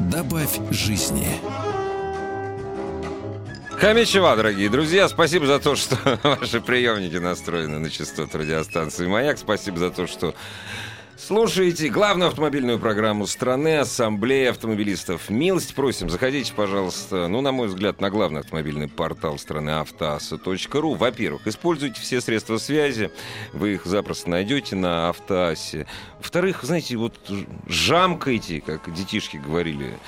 Добавь жизни. Хамичева, дорогие друзья, спасибо за то, что ваши приемники настроены на частоту радиостанции «Маяк». Спасибо за то, что слушаете главную автомобильную программу страны «Ассамблея автомобилистов». Милость просим, заходите, пожалуйста, ну, на мой взгляд, на главный автомобильный портал страны автоаса.ру. Во-первых, используйте все средства связи, вы их запросто найдете на автоасе. Во-вторых, знаете, вот жамкайте, как детишки говорили,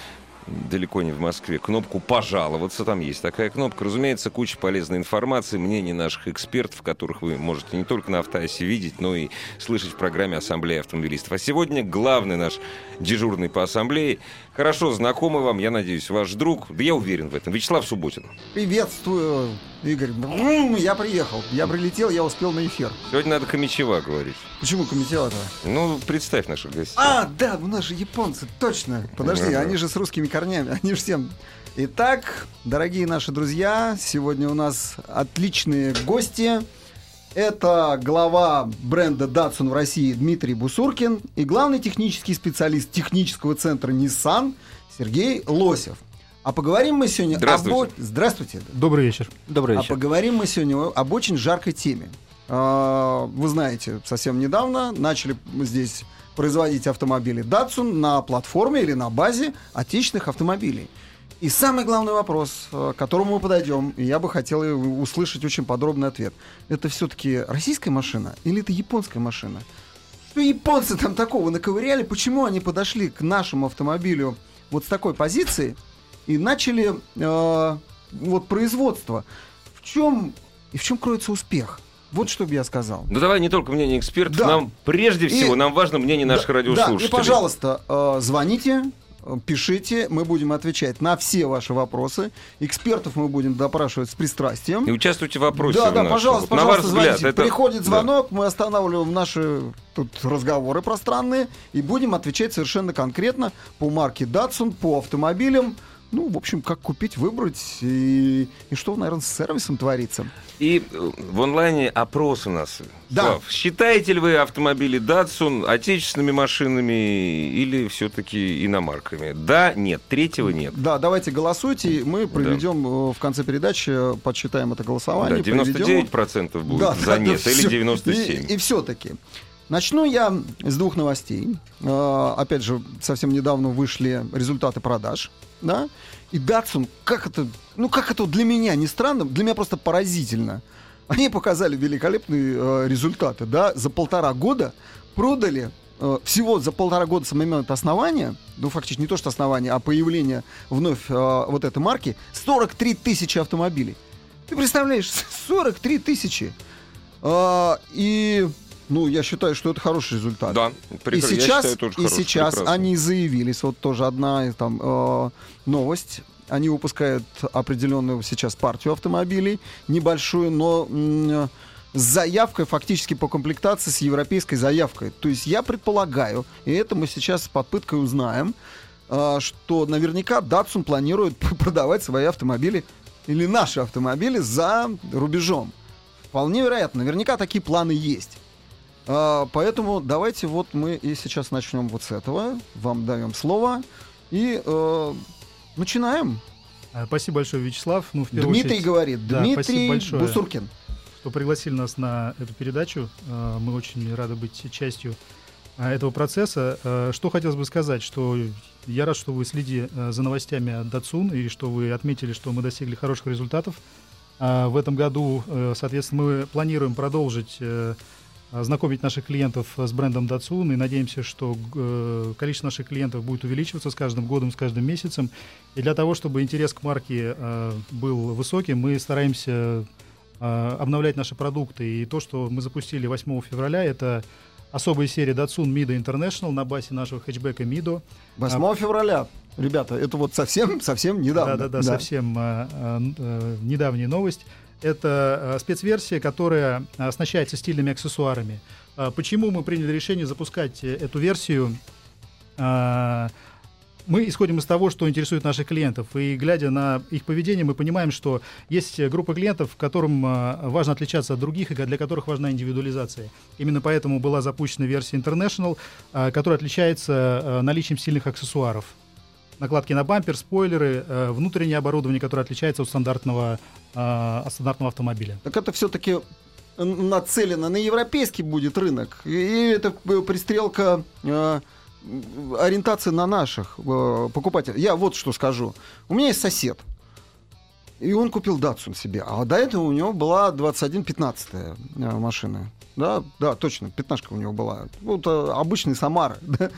далеко не в Москве, кнопку «Пожаловаться». Там есть такая кнопка. Разумеется, куча полезной информации, мнений наших экспертов, которых вы можете не только на автоасе видеть, но и слышать в программе «Ассамблея автомобилистов». А сегодня главный наш дежурный по ассамблее, хорошо знакомый вам, я надеюсь, ваш друг, да я уверен в этом, Вячеслав Субботин. Приветствую, Игорь. Я приехал, я прилетел, я успел на эфир. Сегодня надо Камичева говорить. Почему Камичева-то? Ну, представь наших гостей. А, да, у нас же японцы, точно. Подожди, они же с русскими корнями, они же всем... Итак, дорогие наши друзья, сегодня у нас отличные гости. Это глава бренда Datsun в России Дмитрий Бусуркин и главный технический специалист технического центра Nissan Сергей Лосев. А поговорим мы сегодня Здравствуйте. об... Здравствуйте. Добрый вечер. Добрый А вечер. поговорим мы сегодня об очень жаркой теме. А, Вы знаете, совсем недавно начали мы здесь производить автомобили Datsun на платформе или на базе отечественных автомобилей. И самый главный вопрос, э, к которому мы подойдем, и я бы хотел и услышать очень подробный ответ. Это все-таки российская машина или это японская машина? Что японцы там такого наковыряли? Почему они подошли к нашему автомобилю вот с такой позиции и начали э, вот производство? В чем и в чем кроется успех? Вот что бы я сказал. Ну давай не только мнение экспертов, Да. нам прежде И- всего нам важно мнение наших Да, радиослушателей. Да, и, пожалуйста, э, звоните, пишите, мы будем отвечать на все ваши вопросы. Экспертов мы будем допрашивать с пристрастием. И участвуйте в вопросе. да, да, нашем. пожалуйста, Вот пожалуйста, взгляд, звоните. это... Приходит Да. звонок, мы останавливаем наши тут разговоры пространные и будем отвечать совершенно конкретно по марке Datsun, по автомобилям. Ну, в общем, как купить, выбрать и, и что, наверное, с сервисом творится. И э, в онлайне опрос у нас. Да. Слав, считаете ли вы автомобили Datsun отечественными машинами или все-таки иномарками? Да, нет, третьего нет. Да, давайте голосуйте. Мы проведем э, в конце передачи, э, подсчитаем это Да, голосование. проведем. 99% будет Да, за да, нет, да, или всё. 97%. И, все-таки. Начну я с двух новостей. Э, опять же, совсем недавно вышли результаты продаж. Да? И Datsun, как это, ну как это для меня не странно, для меня просто поразительно. Они показали великолепные э, результаты. Да? За полтора года продали э, всего за полтора года с момента основания, ну фактически не то что основания, а появления вновь э, вот этой марки, 43 тысячи автомобилей. Ты представляешь, 43 тысячи. А, и, ну, я считаю, что это хороший результат. Да, И прекра- я сейчас, считаю, тоже и хороший, сейчас прекрасно. они заявились, вот тоже одна э, там э, новость. Они выпускают определенную сейчас партию автомобилей, небольшую, но м, с заявкой фактически по комплектации с европейской заявкой. То есть я предполагаю, и это мы сейчас с подпыткой узнаем, э, что наверняка Datsun планирует продавать свои автомобили или наши автомобили за рубежом. Вполне вероятно, наверняка такие планы есть. А, поэтому давайте вот мы и сейчас начнем вот с этого. Вам даем слово и э, начинаем. А, Спасибо большое, Вячеслав. Ну, в Дмитрий очередь, говорит. да, Дмитрий большое. Бусуркин. что пригласили нас на эту передачу. А, Мы очень рады быть частью а, этого процесса. Что хотелось бы сказать, что я рад, что вы следите за новостями от Datsun и что вы отметили, что мы достигли хороших результатов. В этом году, э, соответственно, мы планируем продолжить э, знакомить наших клиентов с брендом Datsun и надеемся, что э, количество наших клиентов будет увеличиваться с каждым годом, с каждым месяцем. И для того, чтобы интерес к марке э, был высоким, мы стараемся э, обновлять наши продукты. И то, что мы запустили 8 февраля, это особая серия Datsun Mido International на базе нашего хэтчбека Mido. 8 февраля. Ребята, это вот совсем, совсем недавно. Да-да-да, совсем э, э, недавняя новость. Это э, спецверсия, которая оснащается стильными аксессуарами. Э, почему мы приняли решение запускать э, эту версию? Э, мы исходим из того, что интересует наших клиентов. И глядя на их поведение, мы понимаем, что есть группа клиентов, которым э, важно отличаться от других и для которых важна индивидуализация. Именно поэтому была запущена версия International, э, которая отличается э, наличием стильных аксессуаров накладки на бампер, спойлеры, э, внутреннее оборудование, которое отличается от стандартного, э, от стандартного автомобиля. Так это все-таки нацелено на европейский будет рынок? Или это пристрелка э, ориентации на наших э, покупателей? Я вот что скажу. У меня есть сосед. И он купил Datsun себе. А до этого у него была 2115 э, машина. Да, да, точно, пятнашка у него была. Вот э, обычный Самара. Да?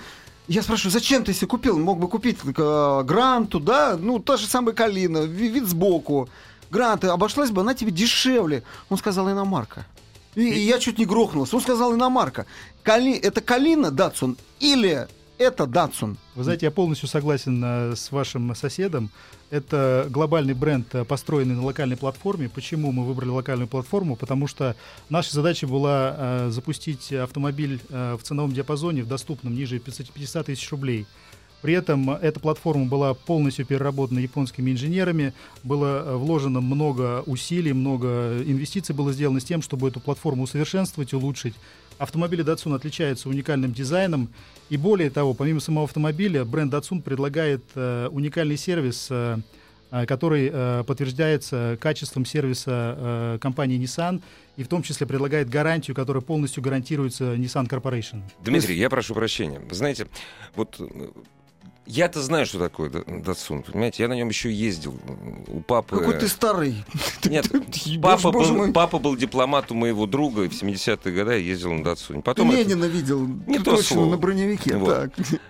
Я спрашиваю, зачем ты себе купил? Мог бы купить э, Гранту, да? Ну, та же самая Калина, вид сбоку. Гранты, обошлась бы она тебе дешевле. Он сказал, иномарка. И, и я чуть не грохнулся. Он сказал, иномарка. Кали... Это Калина, Датсун, или это Датсун? Вы знаете, я полностью согласен э, с вашим соседом. Это глобальный бренд, э, построенный на локальной платформе. Почему мы выбрали локальную платформу? Потому что наша задача была э, запустить автомобиль э, в ценовом диапазоне, в доступном ниже 500 тысяч рублей. При этом эта платформа была полностью переработана японскими инженерами, было э, вложено много усилий, много инвестиций было сделано с тем, чтобы эту платформу усовершенствовать, улучшить. Автомобили Datsun отличаются уникальным дизайном, и более того, помимо самого автомобиля, бренд Datsun предлагает э, уникальный сервис, э, э который э, подтверждается качеством сервиса э, компании Nissan, и в том числе предлагает гарантию, которая полностью гарантируется Nissan Corporation. Дмитрий, я прошу прощения. Вы знаете, вот я-то знаю, что такое Датсун, понимаете? Я на нем еще ездил. У папы... Какой ты старый. Нет, папа, был, папа был дипломат у моего друга, и в 70-е годы я ездил на Датсуне. Потом ты Ленина это... видел. Не то точно, слово. на броневике. Вот. Так.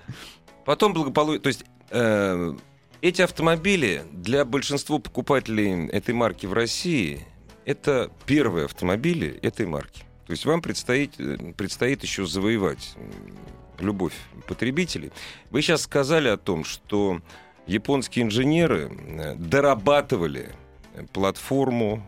Потом благополучно... То есть... Э, эти автомобили для большинства покупателей этой марки в России это первые автомобили этой марки. То есть вам предстоит, э, предстоит еще завоевать любовь потребителей. Вы сейчас сказали о том, что японские инженеры э, дорабатывали платформу,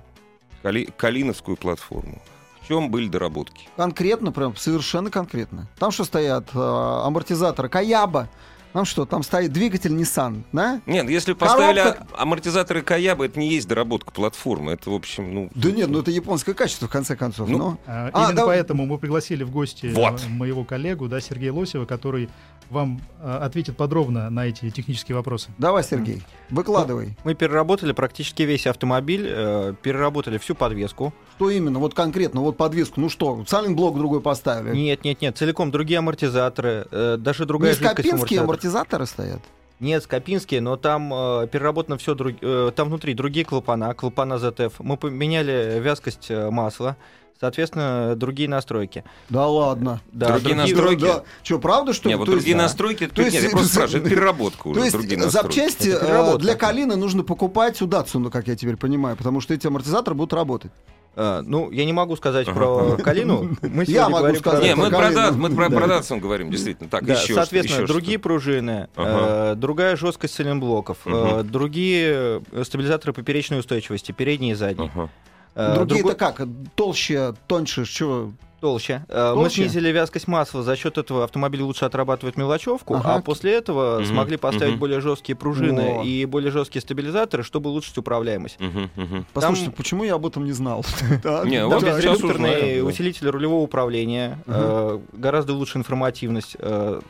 кали, калиновскую платформу. В чем были доработки? Конкретно, прям совершенно конкретно. Там что стоят? Э, амортизаторы Каяба, там что, там стоит двигатель Nissan, да? Нет, если поставили Коробка... амортизаторы Каяба, это не есть доработка платформы. Это, в общем, ну... Да нет, ну это японское качество, в конце концов. Ну, но... а, а, именно да... поэтому мы пригласили в гости вот. моего коллегу, да, Сергея Лосева, который вам э, ответит подробно на эти технические вопросы. Давай, Сергей, выкладывай. Мы переработали практически весь автомобиль, э, переработали всю подвеску. Что именно? Вот конкретно, вот подвеску, ну что, саленблок другой поставили? Нет, нет, нет, целиком другие амортизаторы, э, даже другая Не жидкость амортизаторы. амортизаторы стоят? Нет, скопинские, но там э, переработано все, друг, э, там внутри другие клапана, клапана ZF. Мы поменяли вязкость э, масла, соответственно, другие настройки. Да ладно. Да, другие, другие настройки. Да. Что, правда, что ли? Нет, вот другие есть, настройки, то есть, нет, я просто спрашиваю, это переработка уже. То есть другие запчасти э, для Калины нужно покупать у Датсуна, как я теперь понимаю, потому что эти амортизаторы будут работать. А, ну, я не могу сказать про Калину. Мы я могу сказать про, мы про, про, мы про, да. про Datsun говорим, действительно. Так, да, еще, соответственно, еще другие что? пружины, ага. э, другая жесткость сайлентблоков, угу. э, другие стабилизаторы поперечной устойчивости, передние и задние. Ага. Э, Другие-то как? Толще, тоньше, что? Толще. Э, толще. Мы снизили вязкость масла, за счет этого автомобиль лучше отрабатывает мелочевку, ага. а после этого угу. смогли поставить угу. более жесткие пружины О. и более жесткие стабилизаторы, чтобы улучшить управляемость. Угу. Послушайте, Там... почему я об этом не знал? Редукторный усилитель рулевого управления, э, гораздо лучше информативность.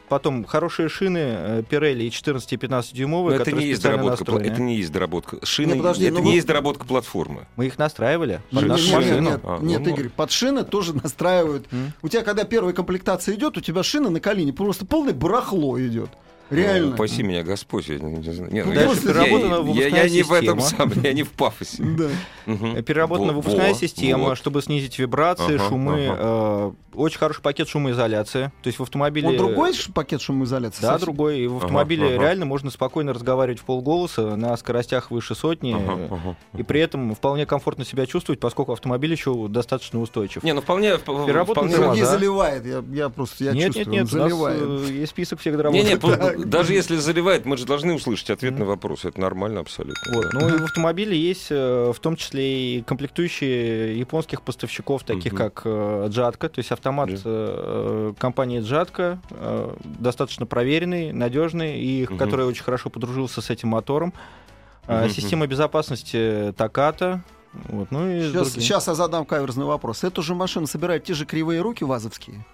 Потом хорошие шины Pirelli 14 и 15 дюймовые, это не есть доработка. Это не есть доработка. Шины, это не есть доработка платформы. Мы их настраивали. Нет, а, ну, Игорь, под шины тоже настраивали устраивают. Mm. У тебя, когда первая комплектация идет, у тебя шина на колени просто полное барахло идет. Реально. Ну, спаси меня Господь. Я не, знаю. Нет, ну, дальше переработана я, я, я не в этом сам, я не в пафосе. Да. Угу. Переработана во, выпускная во, система, вот. чтобы снизить вибрации, ага, шумы. Ага. Э, очень хороший пакет шумоизоляции. То есть в автомобиле... Вот другой пакет шумоизоляции? Да, совсем? другой. И в автомобиле ага, ага. реально можно спокойно разговаривать в полголоса на скоростях выше сотни. Ага, ага. И при этом вполне комфортно себя чувствовать, поскольку автомобиль еще достаточно устойчив. Не, ну вполне... Переработан вполне Сергей заливает. Я, я просто я нет, чувствую, нет, нет, заливает. Э, есть список всех доработок. Не, не, даже если заливает, мы же должны услышать ответ на вопрос. Это нормально абсолютно. Вот. Да. Ну и в автомобиле есть э, в том числе и комплектующие японских поставщиков, таких как э, Джатка, то есть автомат э, компании Джатка, достаточно проверенный, надежный, и который очень хорошо подружился с этим мотором. Система безопасности Таката, вот, ну и сейчас, сейчас я задам каверзный вопрос. Эту же машину собирают те же кривые руки вазовские?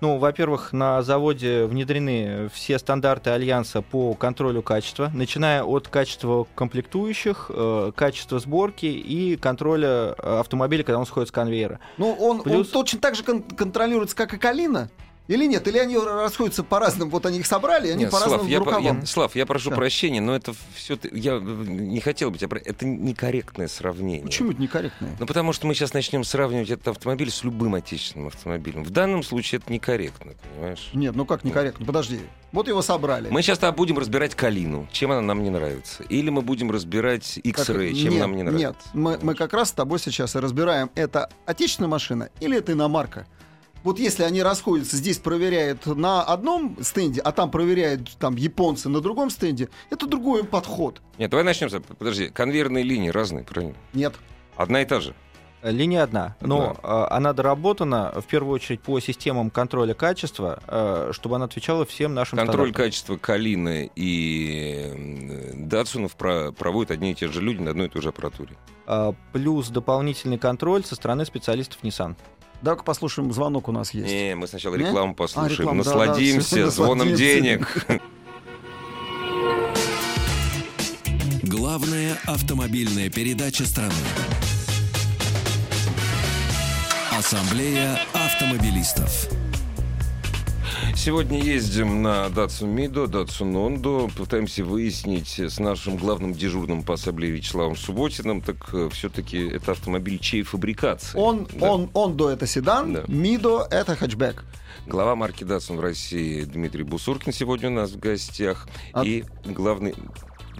Ну, во-первых, на заводе внедрены все стандарты Альянса по контролю качества, начиная от качества комплектующих, э, качества сборки и контроля автомобиля, когда он сходит с конвейера. Ну, он, Плюс... он точно так же кон- контролируется, как и Калина? Или нет? Или они расходятся по-разному? Вот они их собрали, они по разным я, рукавам. Я, Слав, я прошу да. прощения, но это все... Я не хотел быть... Это некорректное сравнение. Почему это некорректное? Ну, потому что мы сейчас начнем сравнивать этот автомобиль с любым отечественным автомобилем. В данном случае это некорректно, понимаешь? Нет, ну как некорректно? Подожди. Вот его собрали. Мы сейчас будем разбирать Калину, чем она нам не нравится. Или мы будем разбирать X-Ray, чем нет, нам не нравится. Нет, мы, мы как раз с тобой сейчас и разбираем, это отечественная машина или это иномарка вот если они расходятся, здесь проверяют на одном стенде, а там проверяют там японцы на другом стенде, это другой подход. Нет, давай начнем. Подожди, конвейерные линии разные, правильно? Нет. Одна и та же. Линия одна, но да. она доработана в первую очередь по системам контроля качества, э, чтобы она отвечала всем нашим Контроль стандартам. качества Калины и Датсунов проводят одни и те же люди на одной и той же аппаратуре. Плюс дополнительный контроль со стороны специалистов Nissan. Давай-ка послушаем, звонок у нас есть. Не, мы сначала рекламу Не? послушаем. А, реклама, насладимся да, да, звоном денег. Главная автомобильная передача страны. Ассамблея автомобилистов. Сегодня ездим на Датсу Мидо, Датсу Нондо. Пытаемся выяснить с нашим главным дежурным по ассамблее Вячеславом Субботиным, так э, все-таки это автомобиль чьей фабрикации? Он, да. он, Ондо это седан, да. Мидо это хэтчбэк. Глава марки Datsun в России Дмитрий Бусуркин сегодня у нас в гостях. А... И главный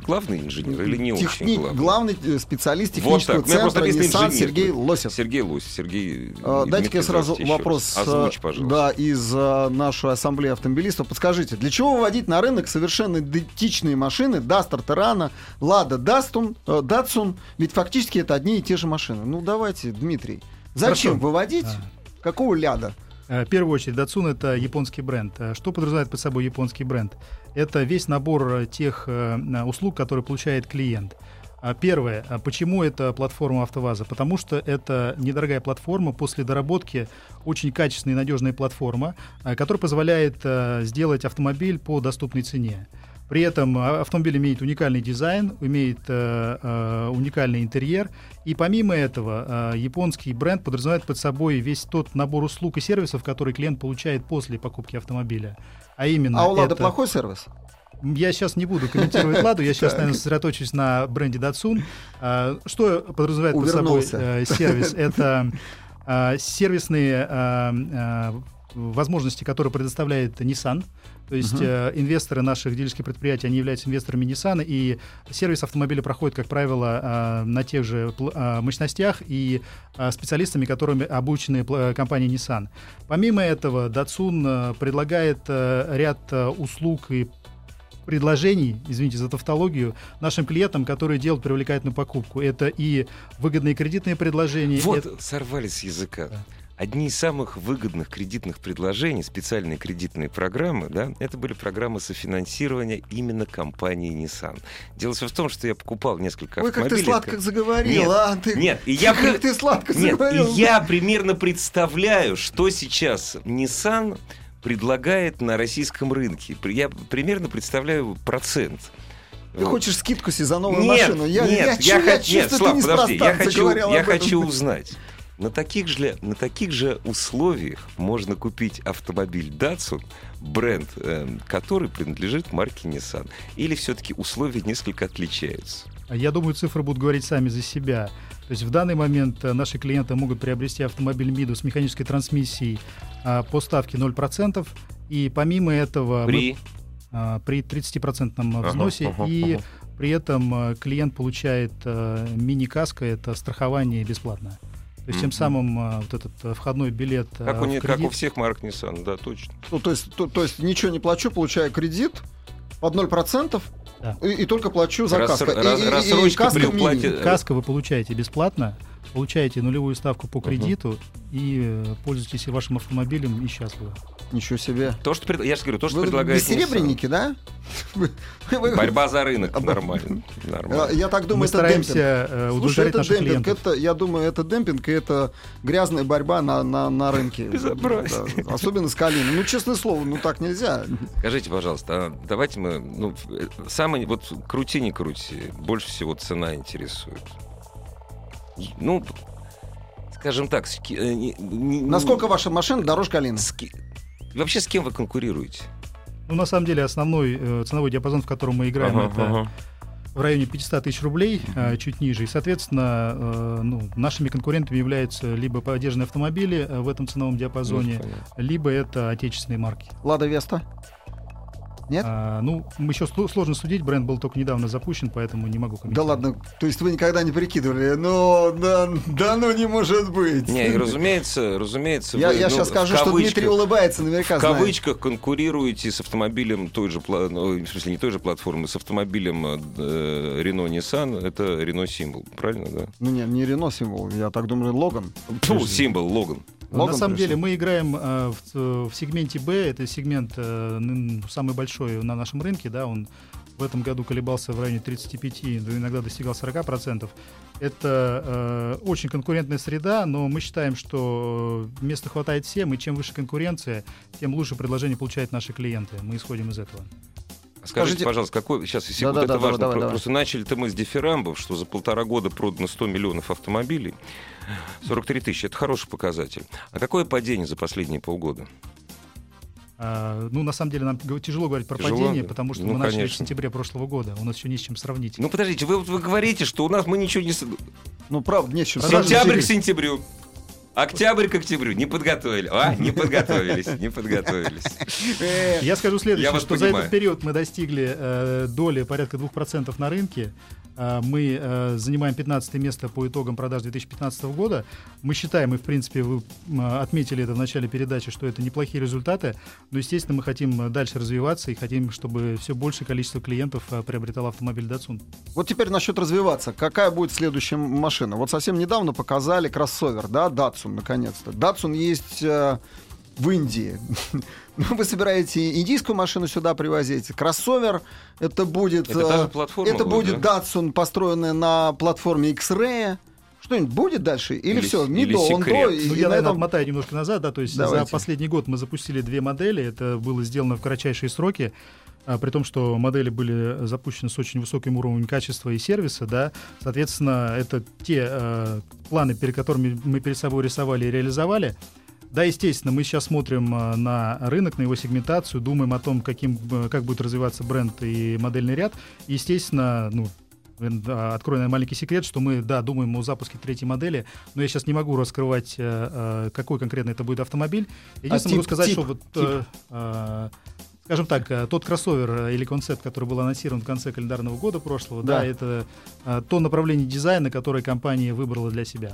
главный инженер или не Техни... очень главный? Главный э, специалист технического вот центра Nissan Сергей Лосев. Сергей Лосев. Сергей а, Дайте-ка сразу вопрос Озвучь, да, из нашей ассамблеи автомобилистов. Подскажите, для чего выводить на рынок совершенно идентичные машины Terrano, Lada Datsun, э, Datsun? Ведь фактически это одни и те же машины. Ну давайте, Дмитрий. Зачем Хорошо. выводить? А. Какого ляда? В первую очередь, Datsun это японский бренд. Что подразумевает под собой японский бренд? это весь набор э, тех э, услуг, которые получает клиент. А первое, почему это платформа АвтоВАЗа? Потому что это недорогая платформа, после доработки очень качественная и надежная платформа, э, которая позволяет сделать автомобиль по доступной цене. При этом автомобиль имеет уникальный дизайн, имеет э, э, уникальный интерьер. И помимо этого, э, японский бренд подразумевает под собой весь тот набор услуг и сервисов, которые клиент получает после покупки автомобиля. А именно. А у Лада это... плохой сервис? Я сейчас не буду комментировать Ладу, я сейчас, наверное, сосредоточусь на бренде Datsun. А, что подразумевает под собой э, сервис? Это а, сервисные а, возможности, которые предоставляет Nissan. То есть uh-huh. э, инвесторы наших дилерских предприятий, они являются инвесторами Nissan, и сервис автомобиля проходит, как правило, э, на тех же э, мощностях и э, специалистами, которыми обучены э, компании Nissan. Помимо этого, Datsun э, предлагает э, ряд э, услуг и предложений, извините за тавтологию, нашим клиентам, которые делают привлекательную покупку. Это и выгодные кредитные предложения. Вот, это... сорвались с языка. Да одни из самых выгодных кредитных предложений, специальные кредитные программы, да, это были программы софинансирования именно компании Nissan. Дело все в том, что я покупал несколько Ой, автомобилей. как ты сладко заговорил, нет, а? Ты... Нет, и я... Как ты сладко нет, заговорил. И я примерно представляю, что сейчас Nissan предлагает на российском рынке. Я примерно представляю процент. Ты вот. хочешь скидку себе за новую нет, машину? Я, нет, я, я, я, я нет, Слав, подожди, я хочу, я хочу узнать. На таких, же, на таких же условиях можно купить автомобиль Datsun, бренд, э, который принадлежит марке Nissan. Или все-таки условия несколько отличаются? Я думаю, цифры будут говорить сами за себя. То есть в данный момент э, наши клиенты могут приобрести автомобиль МИДу с механической трансмиссией а, по ставке 0%. И помимо этого... При? Мы, а, при 30% взносе. Ага, ага, и ага. при этом а, клиент получает а, мини-каско, это страхование бесплатное. То есть тем самым а, вот этот а, входной билет. Как, у, кредит... как у всех марок Nissan, да, точно. Ну, то есть, то, то есть ничего не плачу, получаю кредит, Под 0%? Да. И, и только плачу за Рас- каско. И- рас- и- и- и рассрочка каска при уплате. Каско вы получаете бесплатно, получаете нулевую ставку по кредиту и э, пользуетесь вашим автомобилем и счастливы. Ничего себе. То, что пред- я же говорю, то, что Вы предлагает бессеребренники, да? Борьба за рынок. А, Нормально. А, Нормально. Я так думаю, Мы это демпинг. стараемся э, Слушай, это демпинг, клиентов. это, я думаю, это демпинг, и это грязная борьба на, на, на рынке. Безобразие. Да, особенно с Калиной. Ну, честное слово, ну так нельзя. Скажите, пожалуйста, а давайте мы, ну, самое, вот крути не крути, больше всего цена интересует. Ну, скажем так, с ки- э, Насколько ваша машина дороже Калины? с ки- вообще с кем вы конкурируете? Ну, на самом деле, основной э, ценовой диапазон, в котором мы играем, Ага, это ага. в районе 500 тысяч рублей, э, чуть ниже. И, соответственно, э, ну, нашими конкурентами являются либо поддержанные автомобили э, в этом ценовом диапазоне, Ну, либо это отечественные марки. Лада Веста? Нет? А, ну, еще сло- сложно судить, бренд был только недавно запущен, поэтому не могу Да комментировать. ладно, то есть вы никогда не прикидывали? Ну, да, да ну не может быть. Не, и разумеется, разумеется, Я, вы, я ну, сейчас скажу, что Дмитрий улыбается, наверняка в знает. кавычках конкурируете с автомобилем той же, ну, в смысле не той же платформы, с автомобилем э, Renault Nissan, это Renault Symbol, правильно, да? Ну не, не Рено символ, я так думаю, Логан. Фу, Symbol, Логан. Ну, На самом пришел. деле мы играем э, в, в сегменте Б, это сегмент э, самый большой на нашем рынке, да, он в этом году колебался в районе 35, да, иногда достигал 40%. Это э, очень конкурентная среда, но мы считаем, что э, места хватает всем, и чем выше конкуренция, тем лучше предложение получают наши клиенты. Мы исходим из этого. Скажите, Скажите- пожалуйста, какой сейчас секунду, Да-да-да, это важно. давай, давай. Просто начали-то мы с дифирамбов, что за полтора года продано 100 миллионов автомобилей. 43 тысячи, это хороший показатель. А какое падение за последние полгода? А, ну, на самом деле, нам тяжело говорить про Тяжело, падение, да? потому что Ну, мы начали в сентябре прошлого года. У нас еще не с чем сравнить. Ну, подождите, вы, вы говорите, что у нас мы ничего не... с- Ну, правда, нет, чем Продажи Сентябрь к сентябрю. Октябрь к октябрю. Не подготовили. А, не подготовились, не подготовились. Я скажу следующее, Я что за понимаю. этот период мы достигли э, доли порядка 2% на рынке. А, Мы э, занимаем 15 место по итогам продаж 2015 года. Мы считаем, и в принципе вы отметили это в начале передачи, что это неплохие результаты. Но, естественно, мы хотим э, дальше развиваться и хотим, чтобы все большее количество клиентов э, приобретало автомобиль Datsun. Вот теперь насчет развиваться. Какая будет следующая машина? Вот совсем недавно показали кроссовер, да, Datsun, наконец-то. Datsun есть в Индии. Ну, вы собираете индийскую машину сюда привозить. Кроссовер это будет... Это та же э, платформа это будет, будет да? Datsun, построенная на платформе X-Ray. Что-нибудь будет дальше? Или, Или все? Не или до, он до, Ну, я, наверное, этом... отмотаю немножко назад, да, то есть за Давайте. последний год мы запустили две модели, это было сделано в кратчайшие сроки, а, при том, что модели были запущены с очень высоким уровнем качества и сервиса, да, соответственно, это те э, планы, перед которыми мы перед собой рисовали и реализовали. Да, естественно, мы сейчас смотрим э, на рынок, на его сегментацию, думаем о том, каким, э, как будет развиваться бренд и модельный ряд. Естественно, ну, открою наверное, маленький секрет, что мы, да, думаем о запуске третьей модели, но я сейчас не могу раскрывать, э, какой конкретно это будет автомобиль. Единственное, А могу тип- сказать, тип- что вот, э, э, скажем так, тот кроссовер или концепт, который был анонсирован в конце календарного года прошлого, да, Да. это то направление дизайна, которое компания выбрала для себя.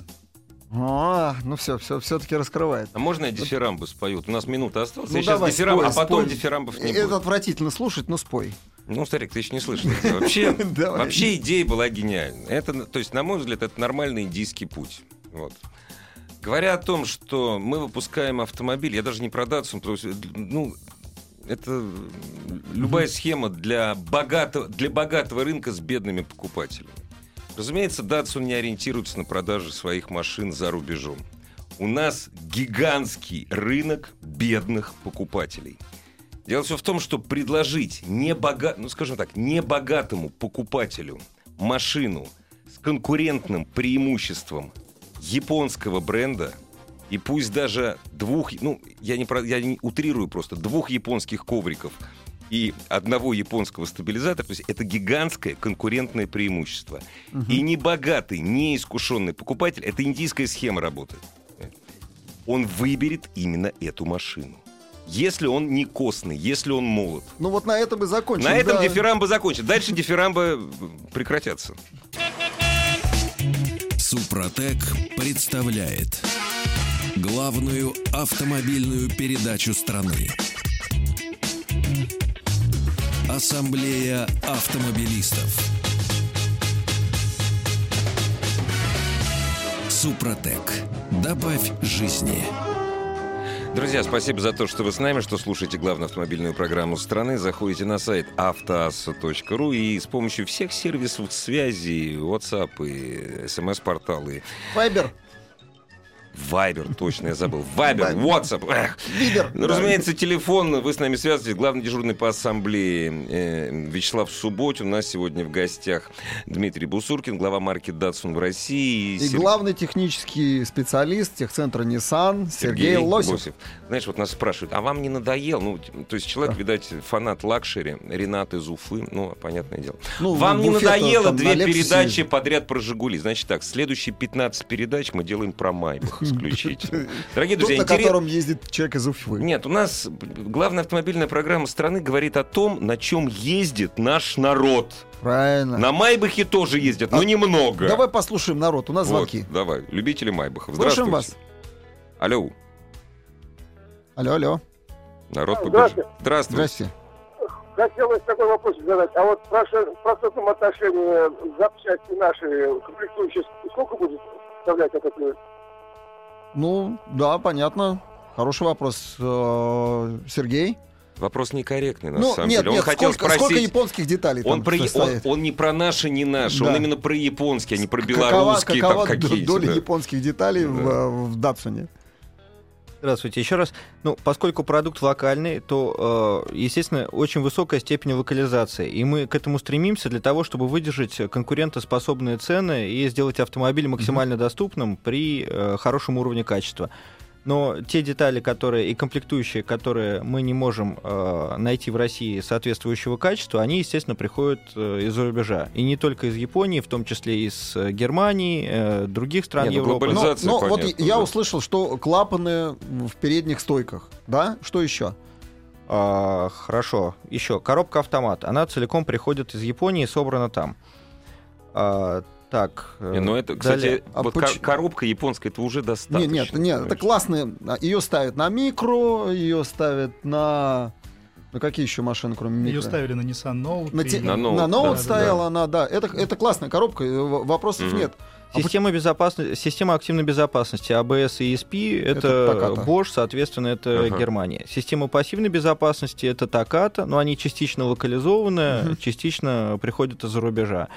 А, ну все, все, все-таки раскрывает. А можно я дифирамбы спою? У нас минута осталась. Ну, я сейчас давай, дифирам, спой, а потом спой. дифирамбов не Это будет. отвратительно слушать, но спой. Ну, старик, ты еще не слышал. Вообще, вообще идея была гениальна. Это, то есть, на мой взгляд, это нормальный индийский путь. Вот. Говоря о том, что мы выпускаем автомобиль, я даже не про Datsun, потому что, ну, это любая схема для богатого, для богатого рынка с бедными покупателями. Разумеется, Datsun не ориентируется на продажи своих машин за рубежом. У нас гигантский рынок бедных покупателей. Дело все в том, что предложить небога... ну, скажем так, небогатому покупателю машину с конкурентным преимуществом японского бренда и пусть даже двух, ну, я не, про- я не утрирую просто, двух японских ковриков и одного японского стабилизатора, то есть это гигантское конкурентное преимущество. И небогатый, неискушенный покупатель, это индийская схема работает. Он выберет именно эту машину. Если он не костный, если он молод. Ну вот на этом и закончим. На этом да. дифирамбы закончат. Дальше дифирамбы прекратятся. Супротек представляет главную автомобильную передачу страны. Ассамблея автомобилистов. Супротек. Добавь жизни. Друзья, спасибо за то, что вы с нами, что слушаете главную автомобильную программу страны. Заходите на сайт автоасса.ру и с помощью всех сервисов связи, WhatsApp и смс-порталы, Вайбер. Вайбер, точно, я забыл. Вайбер, WhatsApp. Вибер. Ну, разумеется, телефон, вы с нами связываетесь. Главный дежурный по ассамблее э, Вячеслав Субботин. У нас сегодня в гостях Дмитрий Бусуркин, глава марки Datsun в России. И Сер- главный технический специалист техцентра Nissan Сергей, Лосев. Знаешь, вот нас спрашивают, а вам не надоел? Ну, то есть человек, Да. видать, фанат luxury, Ренат из Уфы, ну, понятное дело. Ну, вам не надоело две передачи подряд про «Жигули»? Значит так, следующие 15 передач мы делаем про Майбах исключительно. Дорогие Тот, друзья, на интерес- котором ездит человек из Уфы. Нет, у нас главная автомобильная программа страны говорит о том, на чем ездит наш народ. Правильно. На Майбахе тоже ездят, но А, немного. Давай послушаем народ. У нас Вот, звонки. давай, любители Майбахов. Слушаем Здравствуйте. Алло, Алло, алло. народ побежит. Здравствуйте. Здравствуйте. Здрасте. Хотелось такой вопрос задать. А вот в процентном отношении запчасти наши комплектующие сколько будет составлять этот э, Ну, да, понятно. Хороший вопрос. Э, Сергей? Вопрос некорректный, на ну, самом нет, деле. Он нет, хотел сколько, сколько спросить... японских деталей Он, там про, он, он не про наши, не наши, он Да. именно про японские, а не про Какова, белорусские какова там какие-то. доля да. японских деталей в, Да. э, в Датсуне? Здравствуйте еще раз. Ну, поскольку продукт локальный, то, э, естественно, очень высокая степень локализации. И мы к этому стремимся для того, чтобы выдержать конкурентоспособные цены и сделать автомобиль максимально доступным при э, хорошем уровне качества. Но те детали, которые и комплектующие, которые мы не можем э, найти в России соответствующего качества, они, естественно, приходят э, из-за рубежа. И не только из Японии, в том числе из э, Германии, э, других стран Не, ну, Европы. глобализация- Ну, ну, вот понятно, я да. услышал, что клапаны в передних стойках. Да? Что еще? А, хорошо. Еще коробка автомат. Она целиком приходит из Японии и собрана там. А, так. э, Не, ну это, далее. кстати, А вот поч- ко- коробка японская, это уже достаточно. Нет, нет, нет, это понимаешь? классные. Ее ставят на микро, ее ставят на... На какие еще машины, кроме микро? Ее ставили на Nissan Note. На, те- На на Note, Note да, стояла она, да. Это, это классная коробка, э, вопросов Мгм. нет. А Система, безопасности, система активной безопасности ABS и ESP Это это. Bosch, соответственно, это Ага. Германия. Система пассивной безопасности это Takata, но они частично локализованы, Мгм. частично приходят из-за рубежа.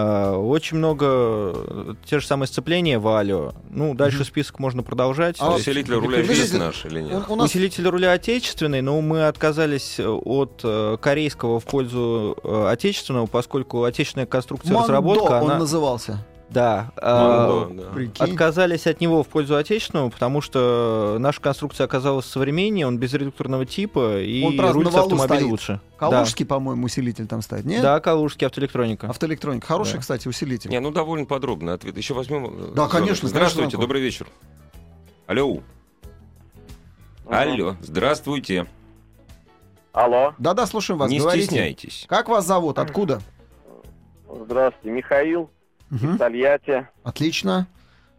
А, Очень много э, те же самые сцепления Валио. Ну, дальше Мгм. список можно продолжать. А есть- Усилитель руля есть наш или нет? У, у нас Усилитель руля отечественный, но мы отказались от э, корейского в пользу э, отечественного, поскольку отечественная конструкция Мандо разработка, он она... назывался. Да. э, Мандо, да. Прикинь. Отказались от него в пользу отечественного, потому что наша конструкция оказалась современнее, он безредукторного типа, и Он, правда, рулится автомобиль стоит. лучше. Калужский, по-моему, усилитель там стоит, Да, нет? да калужский автоэлектроника. Автоэлектроника. Хороший, Да. кстати, усилитель. Не, ну довольно подробно ответ. Еще возьмем. э, Да, звонок. конечно, Здравствуйте, звонок. добрый вечер. Алло. Алло, здравствуйте. Алло, Да-да, слушаем вас. Не говорите. стесняйтесь. Как вас зовут? Откуда? здравствуйте, Михаил, Мгм. Тольятти. Отлично.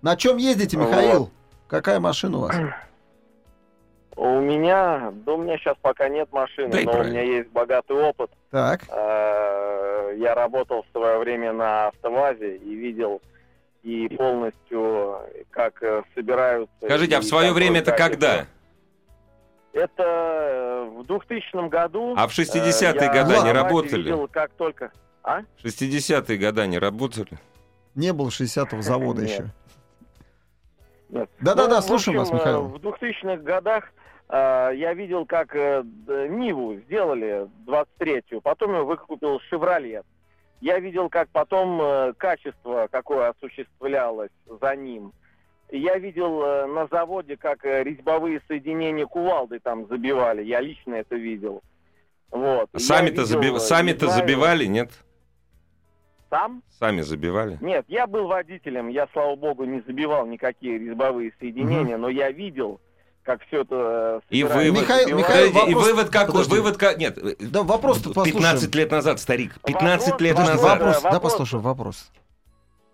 На чем ездите, Вот. Михаил? Какая машина у вас? У меня, да у меня сейчас пока нет машины, Да но правильно. у меня есть богатый опыт. Так. Э, Я работал в свое время на автовазе и видел и полностью, как э, собираются... Скажите, а в свое время это когда? Это э, в 2000 году. А в 60-е э, я года не работали? видел, как только... А? 60-е года не работали? Не было 60-го завода еще. Да-да-да, Ну, слушаем вас, Михаил. э, В 2000-х годах э, я видел, как э, Ниву сделали 23-ю, потом ее выкупил Шевролет. Я видел, как потом качество, какое осуществлялось за ним. Я видел на заводе, как резьбовые соединения кувалды там забивали. Я лично это видел. Вот. Сами-то, видел, заби- Сами-то не знаю, забивали, нет? Сам? Сами забивали? Нет, я был водителем, я, слава богу, не забивал никакие резьбовые соединения, но я видел, как все это... э, И вывод, Михаил-. Михаил, Подожди, и вопрос- вывод какой? подожди. Вывод как? Нет, Да вопрос-то послушаем. 15 лет назад, старик. 15 Вопрос- лет Подожди, назад. вопрос, да, Вопрос- послушаем, вопрос.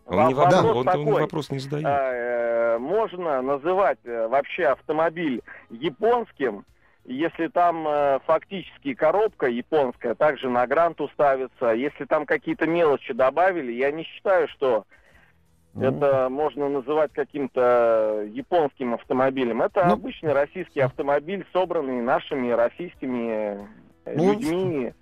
Он, не Вопрос вопрос, он, он такой. вопрос не задает. А, э, Можно называть э, вообще автомобиль японским, если там э, фактически коробка японская, также на гранту ставится, если там какие-то мелочи добавили, я не считаю, что Ну. это можно называть каким-то японским автомобилем. Это Ну. обычный российский автомобиль, собранный нашими российскими э, Ну, людьми.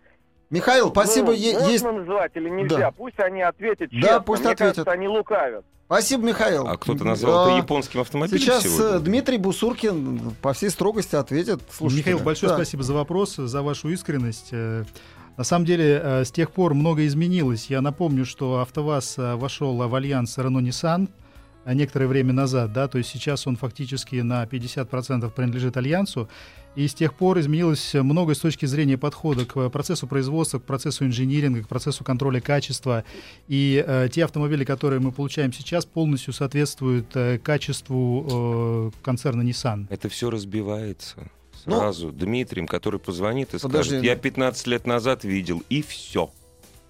Михаил, спасибо. Ну, Е- можно есть... называть или нельзя? Да. Пусть они ответят Да, честно. пусть Мне ответят. кажется, они лукавят. Спасибо, Михаил. А кто-то назвал это А, японским автомобилем Сейчас сегодня? э, Дмитрий Бусуркин по всей строгости ответит. Слушайте, Михаил, большое да. спасибо за вопрос, за вашу искренность. Э, На самом деле, э, с тех пор многое изменилось. Я напомню, что АвтоВАЗ вошел в альянс Renault-Nissan некоторое время назад, да, то есть сейчас он фактически на 50% принадлежит альянсу, и с тех пор изменилось многое с точки зрения подхода к процессу производства, к процессу инжиниринга, к процессу контроля качества. И э, те автомобили, которые мы получаем сейчас, полностью соответствуют э, качеству э, концерна Nissan. Это все разбивается Ну, сразу Дмитрием, который позвонит и подожди. скажет, я 15 лет назад видел, и все.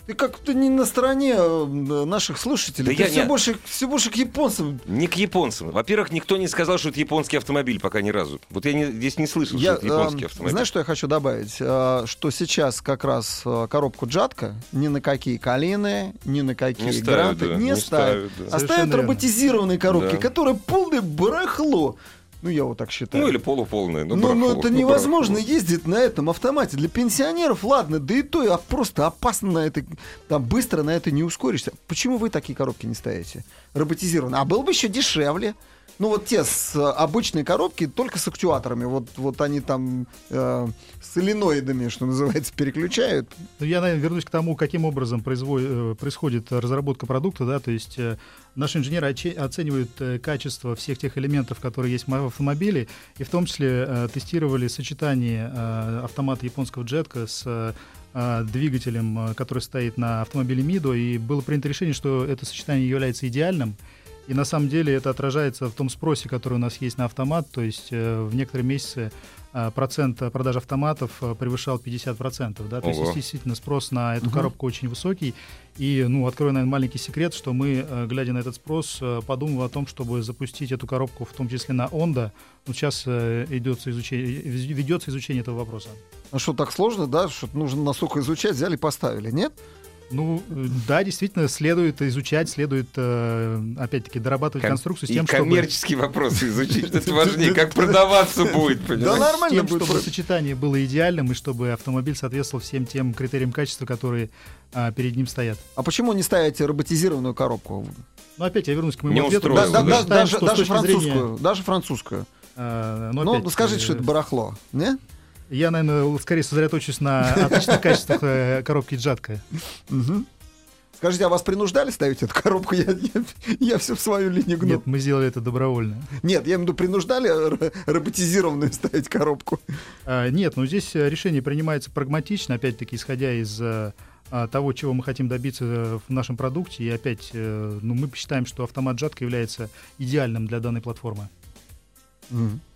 Ты как-то не на стороне э, наших слушателей. Да Ты я все, не- больше, все больше к японцам. Не к японцам. Во-первых, никто не сказал, что это японский автомобиль пока ни разу. Вот я не- здесь не слышал, Я, что это японский э, автомобиль. знаешь, что я хочу добавить? Э, что сейчас как раз э, коробку Джатка ни на какие Калины, ни на какие не ставят, гранты да, не, ставят. да. А ставят роботизированные коробки, Да. которые полное барахло. Ну, я вот так считаю. Ну или полуполные. Ну, Ну, ну, это ну, невозможно барахло. ездить на этом автомате. Для пенсионеров, ладно, да и то а просто опасно на это, там быстро на это не ускоришься. Почему вы такие коробки не ставите? Роботизированные. А было бы еще дешевле. Ну вот те с э, обычной коробки, только с актуаторами. Вот, вот они там э, с соленоидами, что называется, переключают. Ну, я, наверное, вернусь к тому, каким образом производит, э, происходит разработка продукта, да, то есть э, наши инженеры оценивают э, качество всех тех элементов, которые есть в автомобиле, и в том числе э, тестировали сочетание э, автомата японского джетка с э, двигателем, э, который стоит на автомобиле Мидо, и было принято решение, что это сочетание является идеальным, и на самом деле это отражается в том спросе, который у нас есть на автомат, то есть э, в некоторые месяцы э, процент продаж автоматов э, превышал 50%. Да? То есть Ого. действительно спрос на эту Мгм. коробку очень высокий. И, ну, открою, наверное, маленький секрет, что мы, глядя на этот спрос, подумываем о том, чтобы запустить эту коробку, в том числе на Honda. Вот сейчас идется изучение, ведется изучение этого вопроса. А что, так сложно, да? Что нужно настолько изучать, взяли и поставили, нет? Ну, да, действительно, следует изучать, следует, э, опять-таки, дорабатывать Ком- конструкцию с и тем, чтобы... коммерческие вопросы изучить. Это важнее, как продаваться будет, Да понимаешь? нормально тем, будет. чтобы сочетание было идеальным и чтобы автомобиль соответствовал всем тем критериям качества, которые а, перед ним стоят. А почему не ставите роботизированную коробку? Но опять я вернусь к моему Не ответу. Да- да. да- да- считаем, даже зрения, французскую. Даже французскую. а, но Ну, опять, скажите, что это барахло. Не? Я, наверное, скорее сосредоточусь на отличных качествах э, коробки Джатка. Скажите, а вас принуждали ставить эту коробку? Я, я, все в свою линию гну. Нет, мы сделали это добровольно. Нет, я имею в виду, принуждали ро- роботизированную ставить коробку. А, Нет, но здесь э, решение принимается прагматично, опять-таки, исходя из э, а, того, чего мы хотим добиться в нашем продукте. И опять, ну, мы считаем, что автомат Джатка является идеальным для данной платформы.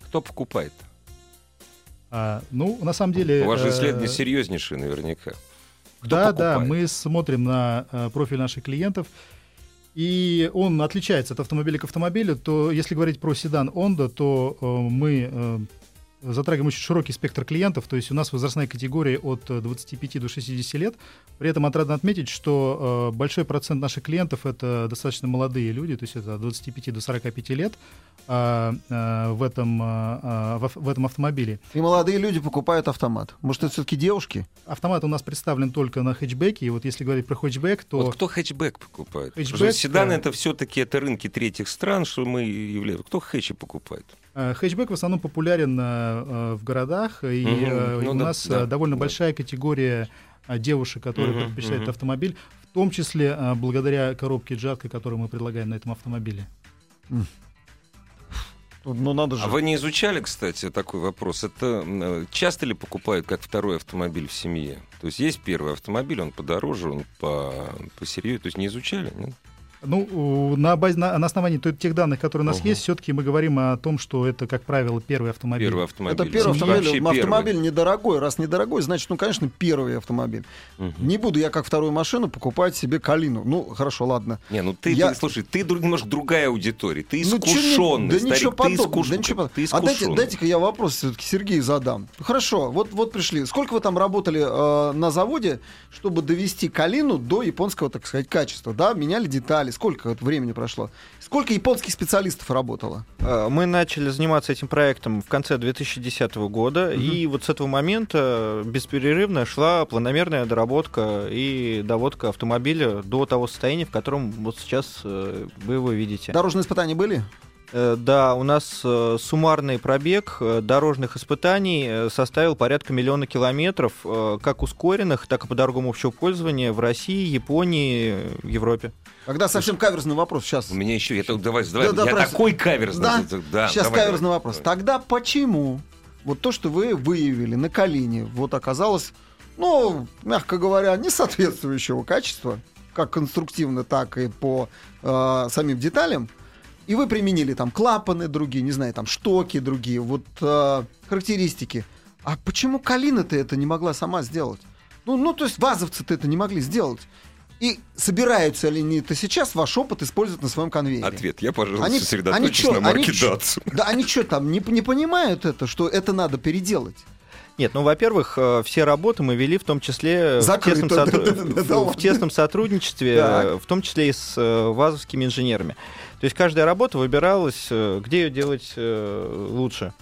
Кто покупает? А, ну, на самом деле... У вас же э, исследования серьезнейшие наверняка. Кто да, да, покупает? мы смотрим на э, профиль наших клиентов, и он отличается от автомобиля к автомобилю. То, если говорить про седан Honda, то э, мы э, затрагиваем очень широкий спектр клиентов, то есть у нас возрастная категория от э, 25 до 60 лет. При этом отрадно отметить, что э, большой процент наших клиентов это достаточно молодые люди, то есть это от 25 до 45 лет а, а, в, этом, в, этом автомобиле. И молодые люди покупают автомат. Может, это все-таки девушки? Автомат у нас представлен только на хэтчбеке, и вот если говорить про хэтчбэк, то... Вот кто хэтчбэк покупает? Седаны да. это все-таки это рынки третьих стран, что мы являемся. Кто хэтчи покупает? Э, Хэтчбэк в основном популярен э, э, в городах, и Ну у да, нас да, довольно да. большая категория девушек, которые Мгм, предпочитают мгм. автомобиль, в том числе благодаря коробке Джатка, которую мы предлагаем на этом автомобиле. Ну, надо же. А вы не изучали, кстати, такой вопрос? Это часто ли покупают как второй автомобиль в семье? То есть есть первый автомобиль, он подороже, он по, посерьезнее. То есть не изучали? Нет? Ну, на, базе, на, на основании тех данных, которые у нас Ага. есть, все-таки мы говорим о том, что это, как правило, первый автомобиль. Первый автомобиль. Это первый Вообще автомобиль. первый. Автомобиль недорогой. Раз недорогой, значит, ну, конечно, первый автомобиль. Мгм. Не буду я как вторую машину покупать себе Калину. Ну, хорошо, ладно. Не, ну ты, Я- ты, слушай, ты друг- немножко другая аудитория. Ты Ну, искушенный, да старик, ничего ты подобного. искуш- да ничего подобного. ты а дайте, дайте-ка я вопрос все-таки Сергею задам. Хорошо, вот, вот пришли. Сколько вы там работали э, на заводе, чтобы довести Калину до японского, так сказать, качества? Да, меняли детали. Сколько вот времени прошло? Сколько японских специалистов работало? Э, Мы начали заниматься этим проектом в конце 2010 года, и вот с этого момента бесперерывно шла планомерная доработка и доводка автомобиля до того состояния, в котором вот сейчас э, вы его видите. Дорожные испытания были? Э, Да, у нас э, суммарный пробег э, дорожных испытаний составил порядка миллиона километров, как ускоренных, так и по дорогам общего пользования в России, Японии, Европе. Когда совсем каверзный вопрос. Сейчас. У меня еще, я так- давай, давай, Да, да, я просто- такой каверзный. Да, да Сейчас давай, каверзный давай. вопрос. Тогда почему вот то, что вы выявили на Калине, вот оказалось, ну, мягко говоря, не соответствующего качества, как конструктивно, так и по э, самим деталям, и вы применили там клапаны другие, не знаю, там штоки другие, вот э, характеристики. А почему Калина-то это не могла сама сделать? Ну, ну, то есть вазовцы-то это не могли сделать. И собираются ли они это сейчас ваш опыт использовать на своем конвейере? Ответ. Я, пожалуйста, Они- сосредоточусь они чё- на они Datsun. Да они что там, не, не понимают это, что это надо переделать? Нет, ну, во-первых, э, все работы мы вели в том числе в тесном, да в сотрудничестве, Так. в том числе и с э, вазовскими инженерами. То есть каждая работа выбиралась, э, где ее делать лучше.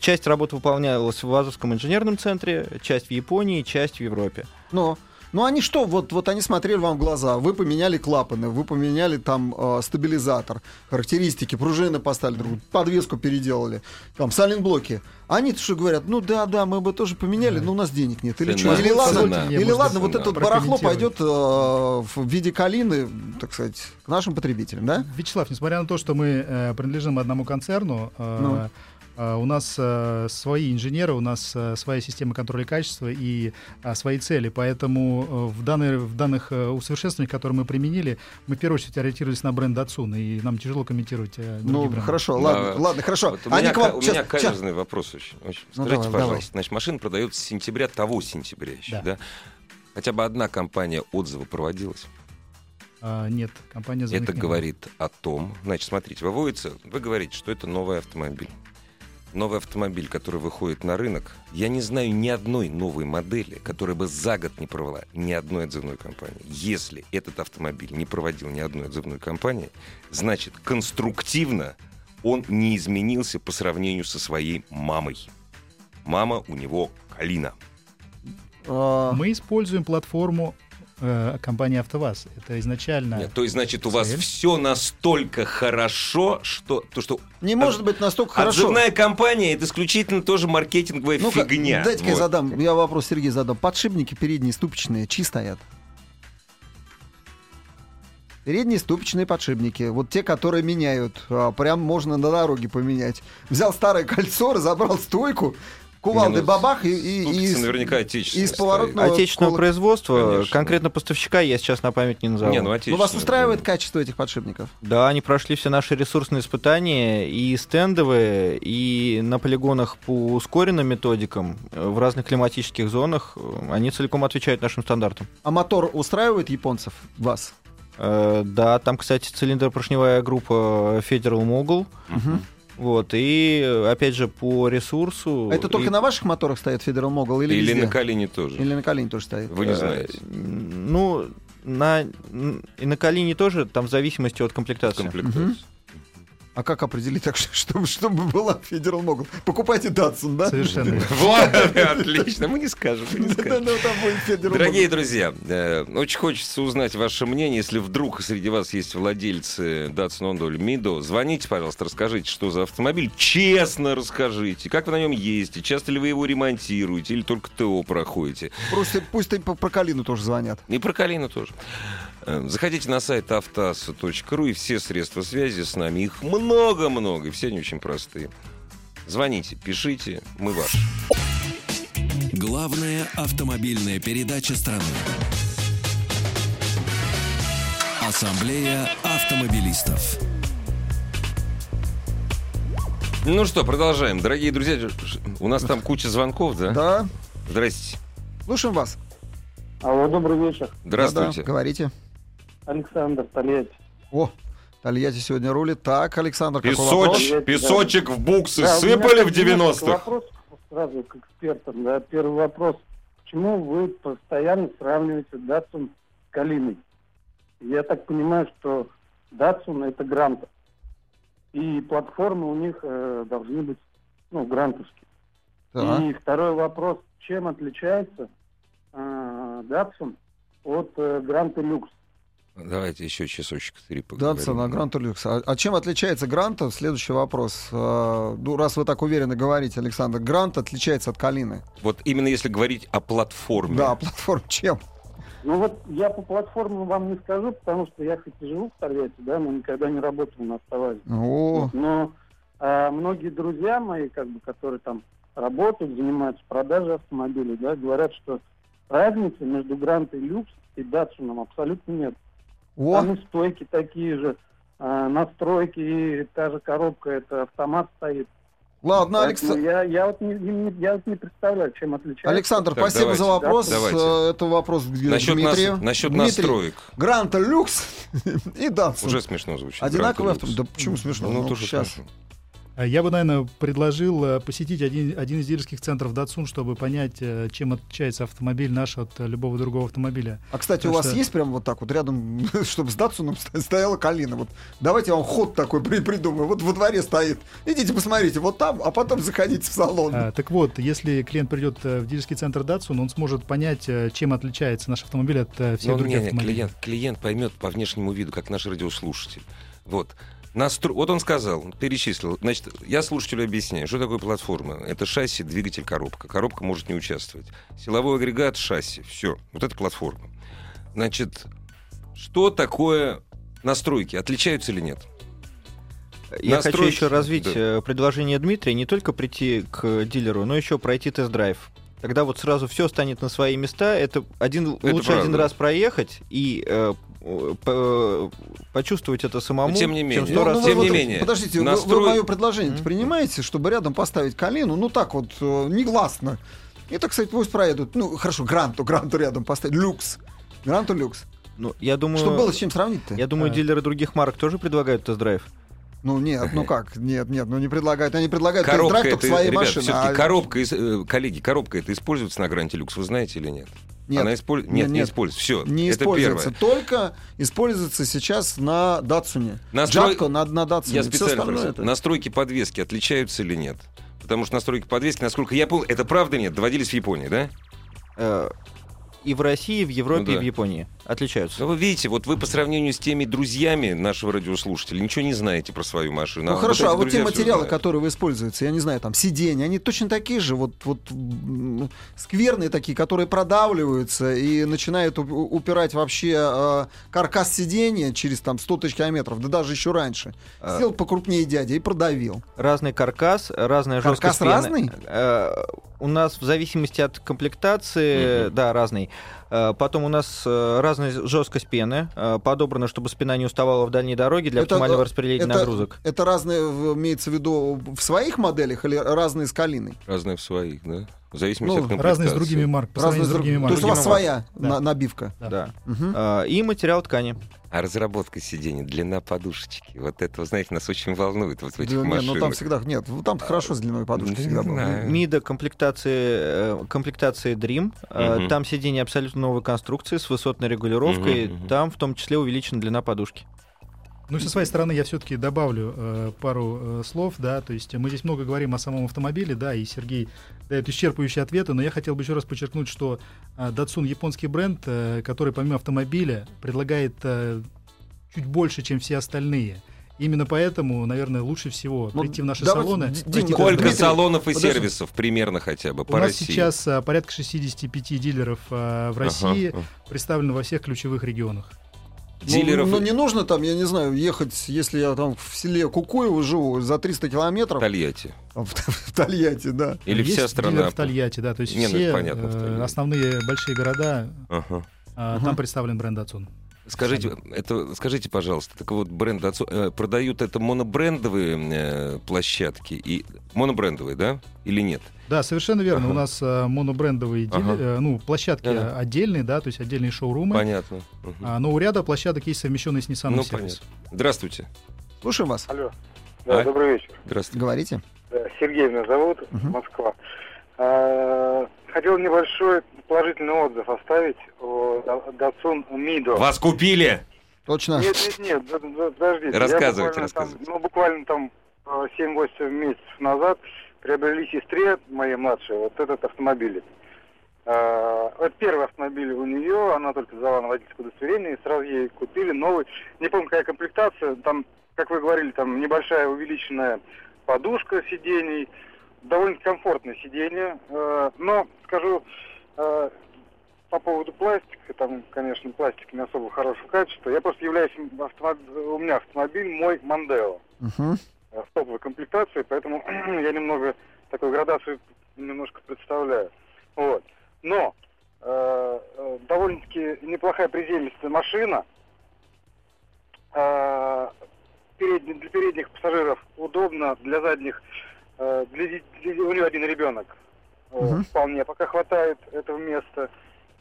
Часть работы выполнялась в Вазовском инженерном центре, часть в Японии, часть в Европе. Но, ну они что, вот, вот они смотрели вам в глаза, вы поменяли клапаны, вы поменяли там э, стабилизатор, характеристики, пружины поставили, другую, подвеску переделали, там сайлентблоки. Они что говорят, ну да, да, мы бы тоже поменяли, но у нас денег нет. Или Цена. что? Или ладно, Цена. или ладно вот это барахло пойдет э, в виде калины, так сказать, к нашим потребителям, да? Вячеслав, несмотря на то, что мы э, принадлежим одному концерну, э, Ну. Э, у нас э, свои инженеры, у нас э, своя система контроля качества и свои цели. Поэтому в, данной- в данных усовершенствованиях, которые мы применили, мы в первую очередь ориентировались на бренд Datsun, и нам тяжело комментировать Ну, бренды. хорошо, Да. ладно, ладно, хорошо. Вот у, меня, к вам- у меня щас. каверзный вопрос очень. очень. Ну, Скажите, давай, давай. пожалуйста, значит, машина продается с сентября того сентября еще, да? Да. Хотя бы одна компания отзыва проводилась. А, нет, компания Это не говорит о том, значит, смотрите, выводится, вы говорите, что это новый автомобиль. Новый автомобиль, который выходит на рынок. Я не знаю ни одной новой модели, которая бы за год не провела ни одной отзывной компании. Если этот автомобиль не проводил ни одной отзывной компании, значит, конструктивно он не изменился по сравнению со своей мамой. Мама у него Калина. А, Мы используем платформу э, компании АвтоВАЗ. Это изначально... Нет, то есть, значит, у вас Цель. все настолько хорошо, что, то, что Не может быть настолько хорошо. Отзывная компания это исключительно тоже маркетинговая Ну-ка, фигня. Дайте-ка я Вот. задам, я вопрос Сергей задам. Подшипники передние ступичные, чьи стоят? Передние ступичные подшипники, вот те, которые меняют, а, прям можно на дороге поменять. Взял старое кольцо, разобрал стойку, кувалды ну, бабах и, и, и из- наверняка отечественные. из поворотного-. Отечественного коло- производства, Конечно. конкретно поставщика я сейчас на память не назову. Не, ну Ну, вас устраивает качество этих подшипников? Да, они прошли все наши ресурсные испытания, и стендовые, и на полигонах по ускоренным методикам э, в разных климатических зонах. э, Они целиком отвечают нашим стандартам. А мотор устраивает японцев, вас? Э, Да, там, кстати, цилиндропоршневая группа Federal Mogul. Мгм. Вот, и опять же по ресурсу... А Это только и- на ваших моторах стоит Federal Mogul или, Или везде? на колени тоже. Или на колени тоже стоит? Вы не Э, знаете. Ну, на, и на Калине тоже, там в зависимости от комплектации. Комплектация. Мгм. А как определить так, что- чтобы, чтобы была Federal Mogul? Покупайте Datsun, да? Совершенно. Вот, отлично. Мы не скажем, мы не Да, скажем. Дорогие друзья, э, очень хочется узнать ваше мнение. Если вдруг среди вас есть владельцы Ondo или Mido, звоните, пожалуйста, расскажите, что за автомобиль. Честно расскажите, как вы на нем ездите, часто ли вы его ремонтируете или только ТО проходите. Просто пусть и про Калину тоже звонят. И про Калину тоже. Э, Заходите на сайт автоаса.ру и все средства связи с нами. Их много-много, и все они очень простые. Звоните, пишите, мы ваши. Главная автомобильная передача страны. Ассамблея автомобилистов. Ну что, продолжаем. Дорогие друзья, у нас там куча звонков, да? Да, Здрасте. слушаем вас. Алло, добрый вечер. Здравствуйте. Да-да, говорите. Александр Тольятти. О, Тольятти сегодня рулит. Так, Александр, какой вопрос? Песоч, песочек в буксы Да, сыпали в такой несколько 90-х. Вопрос сразу к экспертам. Да. Первый вопрос. Почему вы постоянно сравниваете Датсун с Калиной? Я так понимаю, что Датсун это грант. И платформы у них э, должны быть ну, грантовские. Так. И второй вопрос. Чем отличается э, Датсун от э, Гранта Люкс? Давайте еще часочек три поговорим. Датсон, а Гранта Люкс. А, а чем отличается Гранта? Следующий вопрос. А, ну, раз вы так уверенно говорите, Александр, Грант отличается от Калины. Вот именно если говорить о платформе. Да, платформ чем? Ну вот я по платформам вам не скажу, потому что я хоть и живу в Тольятти, да, но никогда не работал на автовазе. О, Но а, многие друзья мои, как бы, которые там работают, занимаются продажей автомобилей, да, говорят, что разницы между Грантой Люкс и Датсуном абсолютно нет. О, Там и стойки такие же, а, настройки, и та же коробка, это автомат стоит. ладно, Поэтому Алекс... я, я, вот не, не- я вот не представляю, чем отличается. Александр, Так, спасибо за давайте. вопрос. Давайте. Э, Это вопрос к Насчет, Дмитрию. нас- насчет Дмитрий, настроек. Гранта Люкс и Датсон. Уже смешно звучит. Одинаковые автомобили. Люкс. Да почему смешно? Ну, Ну, тоже сейчас. смешно. А Я бы, наверное, предложил э, посетить один, один из дилерских центров Datsun, чтобы понять, э, чем отличается автомобиль наш от э, любого другого автомобиля. А, кстати, у Так вас что- есть прям вот так вот рядом, чтобы с Датсуном ст- стояла Калина? Вот давайте я вам ход такой при- придумаю. Вот во дворе стоит. Идите посмотрите, вот там, а потом заходите в салон. А, так вот, если клиент придет э, в дилерский центр Datsun, он сможет понять, э, чем отличается наш автомобиль от э, всех Ну, других не, не, автомобилей. клиент, клиент поймет по внешнему виду, как наш радиослушатель. Вот. Настро... Вот он сказал, перечислил. Значит, я слушателю объясняю, что такое платформа. Это шасси, двигатель, коробка. Коробка может не участвовать. Силовой агрегат, шасси. Все. Вот это платформа. Значит, что такое настройки? Отличаются или нет? Я хочу Настройки, еще развить да. э, предложение Дмитрия, не только прийти к дилеру, но еще пройти тест-драйв. Тогда вот сразу все станет на свои места. Это один Это лучше один правда. раз проехать и э, почувствовать это самому. Но тем не менее. чем Ну, раз ну, тем вы не вот, менее, Подождите, вы- настрой- вы, мое предложение Мгм. принимаете, чтобы рядом поставить Калину, ну так вот, э, негласно. И так, кстати, пусть проедут. Ну, хорошо, Гранту, Гранту рядом поставить. Люкс. Гранту Люкс. Ну, я думаю, Чтобы было с чем сравнить-то? я думаю, А. дилеры других марок тоже предлагают тест-драйв. Ну нет, ну как? Нет, нет, ну не предлагают. Они предлагают Коробка тест-драйв это, только своей ребят, машины. все-таки а- коробка, из- э, коллеги, коробка это используется на Гранте Люкс, вы знаете или нет? Нет, Она исполь- нет, Нет, не используется. Все, не это используется. первое. Только используется сейчас на Датсуне. Настрой- Джатко на, на Датсуне. Я специально это- настройки подвески отличаются или нет? Потому что настройки подвески, насколько я понял, это правда нет, доводились в Японии, да? Э, И в России, и в Европе, Ну и да. в Японии отличаются. Но вы видите, вот вы по сравнению с теми друзьями нашего радиослушателя ничего не знаете про свою машину. Ну А хорошо, эти а вот те материалы, которые вы используете, я не знаю, там сиденья, они точно такие же, вот, вот скверные такие, которые продавливаются и начинают упирать вообще э, каркас сиденья через там 100 тысяч километров, да даже еще раньше. А. Сделал покрупнее дядя и продавил. Разный каркас, разная Каркас жесткость пены. разный? Э, у нас в зависимости от комплектации, Мгм. да, разный. Э, потом у нас э, разная жесткость пены, э, подобрана, чтобы спина не уставала в дальней дороге для Это, оптимального распределения это- нагрузок. Это разные, имеется в виду, в своих моделях или разные с Калиной? Разные в своих, да? В зависимости Ну, от Разные с другими марками. Разные с с друг- другими То есть у вас марками. своя Да. на- набивка. Да. Да. Э, и материал ткани. А разработка сидений, длина подушечки, вот это, вы знаете, нас очень волнует вот в этих Да, не, машинах. ну там всегда нет, ну, там хорошо с длиной подушки Да, всегда было. МИДа комплектации, э, комплектации Dream. Мгм. Там сиденье абсолютно новой конструкции с высотной регулировкой. Мгм, мгм. Там в том числе увеличена длина подушки. Ну и со своей стороны я все-таки добавлю э, пару э, слов, да, то есть мы здесь много говорим о самом автомобиле, да, и Сергей дает исчерпывающие ответы, но я хотел бы еще раз подчеркнуть, что э, Datsun японский бренд, э, который помимо автомобиля предлагает э, чуть больше, чем все остальные. Именно поэтому, наверное, лучше всего Ну, прийти в наши давайте, салоны. Д- пройти Дима, Сколько Дмитрий, салонов и подожди. сервисов примерно хотя бы У по нас России? сейчас а, порядка 65 дилеров а, в России, ага. представлены во всех ключевых регионах. Ну, Дилеров Ну, не нужно там, я не знаю, ехать, если я там в селе Кукуево живу, за 300 километров Тольятти. в, в Тольятти, да. Или Есть вся страна. дилер в Тольятти, да, то есть Не, ну, все понятно, в э, основные большие города, Ага. а, там представлен бренд Datsun. Скажите, это, скажите, пожалуйста, так вот бренд э, продают это монобрендовые э, площадки и монобрендовые, да, или нет? Да, совершенно верно. Ага. У нас э, монобрендовые Ага. э, ну, площадки Да-да. отдельные, да, то есть отдельные шоурумы. Понятно. Мгм. А, но у ряда площадок есть совмещенный с Nissan Ну, сервис. понятно. Здравствуйте. Слушаем вас. Алло. Да, А? добрый вечер. Здравствуйте. Говорите. Да, Сергей меня зовут, Мгм. Москва. А, Хотел небольшой положительный отзыв оставить о Да- Datsun Mido. Вас купили? Точно. Нет, нет, нет, подождите. Я Рассказывайте, там, рассказывайте. ну, буквально там э, 7-8 месяцев назад приобрели сестре моей младшей вот этот автомобиль. А, Это первый автомобиль у нее, она только взяла на водительское удостоверение, и сразу ей купили новый. Не помню, какая комплектация, там, как вы говорили, там небольшая увеличенная подушка сидений, довольно комфортное сиденье. Э, Но скажу, э, по поводу пластика, там, конечно, пластик не особо хорошего качества. Я просто являюсь автомобиль, у меня автомобиль мой Мондео Мгм. э, в топовой комплектации, поэтому я немного такую градацию немножко представляю. Вот. Но э, довольно-таки неплохая приземистая машина. Э, передний- для передних пассажиров удобно, для задних э, для, де- для- у нее один ребенок. Э, Мгм. Вполне пока хватает этого места.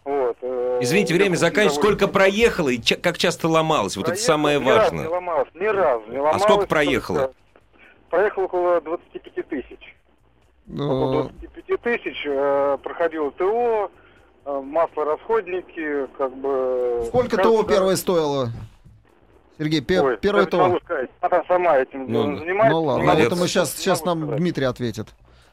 Вот. э, Извините, время заканчивается. Сколько проехало и ча- как часто ломалось? Вот это самое ни разу не важное. ломалось, ни разу не ломалось. сколько проехало? Проехало около 25 тысяч. Около Э, 25 тысяч э, проходило ТО, э, маслорасходники, как бы... Сколько Кажется, ТО первое стоило? Сергей, пе- Ой, ТО. сказать. Она сама этим Ну, занимается. Ну ладно, могу это мы Молодец. сейчас, сейчас нам сказать. Дмитрий ответит.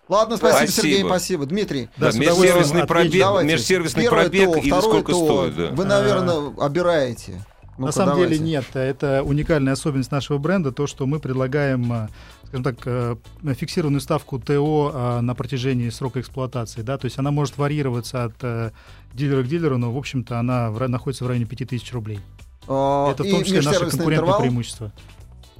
Ладно, спасибо, Спасибо. Сергей, спасибо. Дмитрий, Да, удовольствием межсервисный пробег, давайте. межсервисный Первое пробег ТО, и сколько ТО. стоит, да. Вы, наверное, обираете. На Ну-ка, самом давайте. деле нет. Это уникальная особенность нашего бренда, то, что мы предлагаем, э, скажем так, э, фиксированную ставку ТО э, на протяжении срока эксплуатации. Да? То есть она может варьироваться от э, дилера к дилеру, но, в общем-то, она находится в районе 5000 рублей. А, Это в том числе наше конкурентное интервал? преимущество.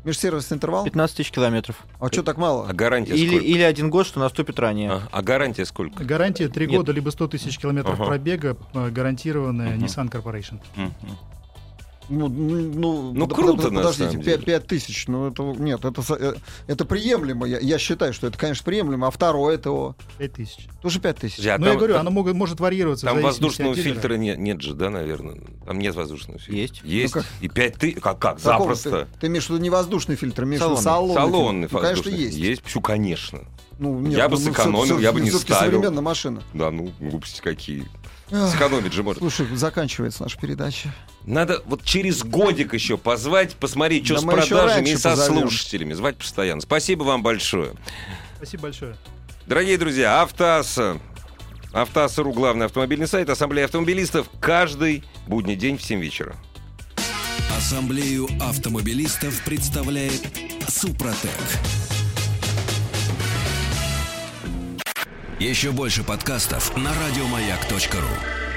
Межсервисный интервал? 15 тысяч километров. А что так мало? А гарантия Или, сколько? или один год, что наступит ранее. А, а гарантия сколько? Гарантия 3 Нет. года, либо 100 тысяч километров Ага. пробега, э, гарантированная Мгм. Nissan Corporation. Мгм. Ну, ну, Ну, под- круто, под- на Подождите, самом пя- деле. пять тысяч, ну это нет, это э, это приемлемо. Я, я считаю, что это, конечно, приемлемо. А второе ТО 5 тысяч. тоже пять тысяч. Подожди, а Но там- я говорю, там- оно могут- может варьироваться. Там воздушного фильтра нет, нет же, да, наверное? Там нет воздушного фильтра. Есть. Есть. Ну как? И пять ты... Как, как? Какого Запросто. Ты, ты имеешь в виду не воздушный фильтр, имеешь в виду Салонный. салонный. Салонный фильтр. Ну, конечно, есть. Есть, почему, конечно. Ну, Я бы ну, сэкономил, всё- я бы не ставил. современная машина. Да, ну, глупости какие. Сэкономить же можно. Слушай, заканчивается наша передача. Надо вот через годик еще позвать, посмотреть, что Да с продажами и со позовем. слушателями. Звать постоянно. Спасибо вам большое. Спасибо большое. Дорогие друзья, Автоаса. Автоаса.ру, главный автомобильный сайт, ассамблея автомобилистов, каждый будний день в 7 вечера. Ассамблею автомобилистов представляет Супротек. Еще больше подкастов на радиомаяк.ру.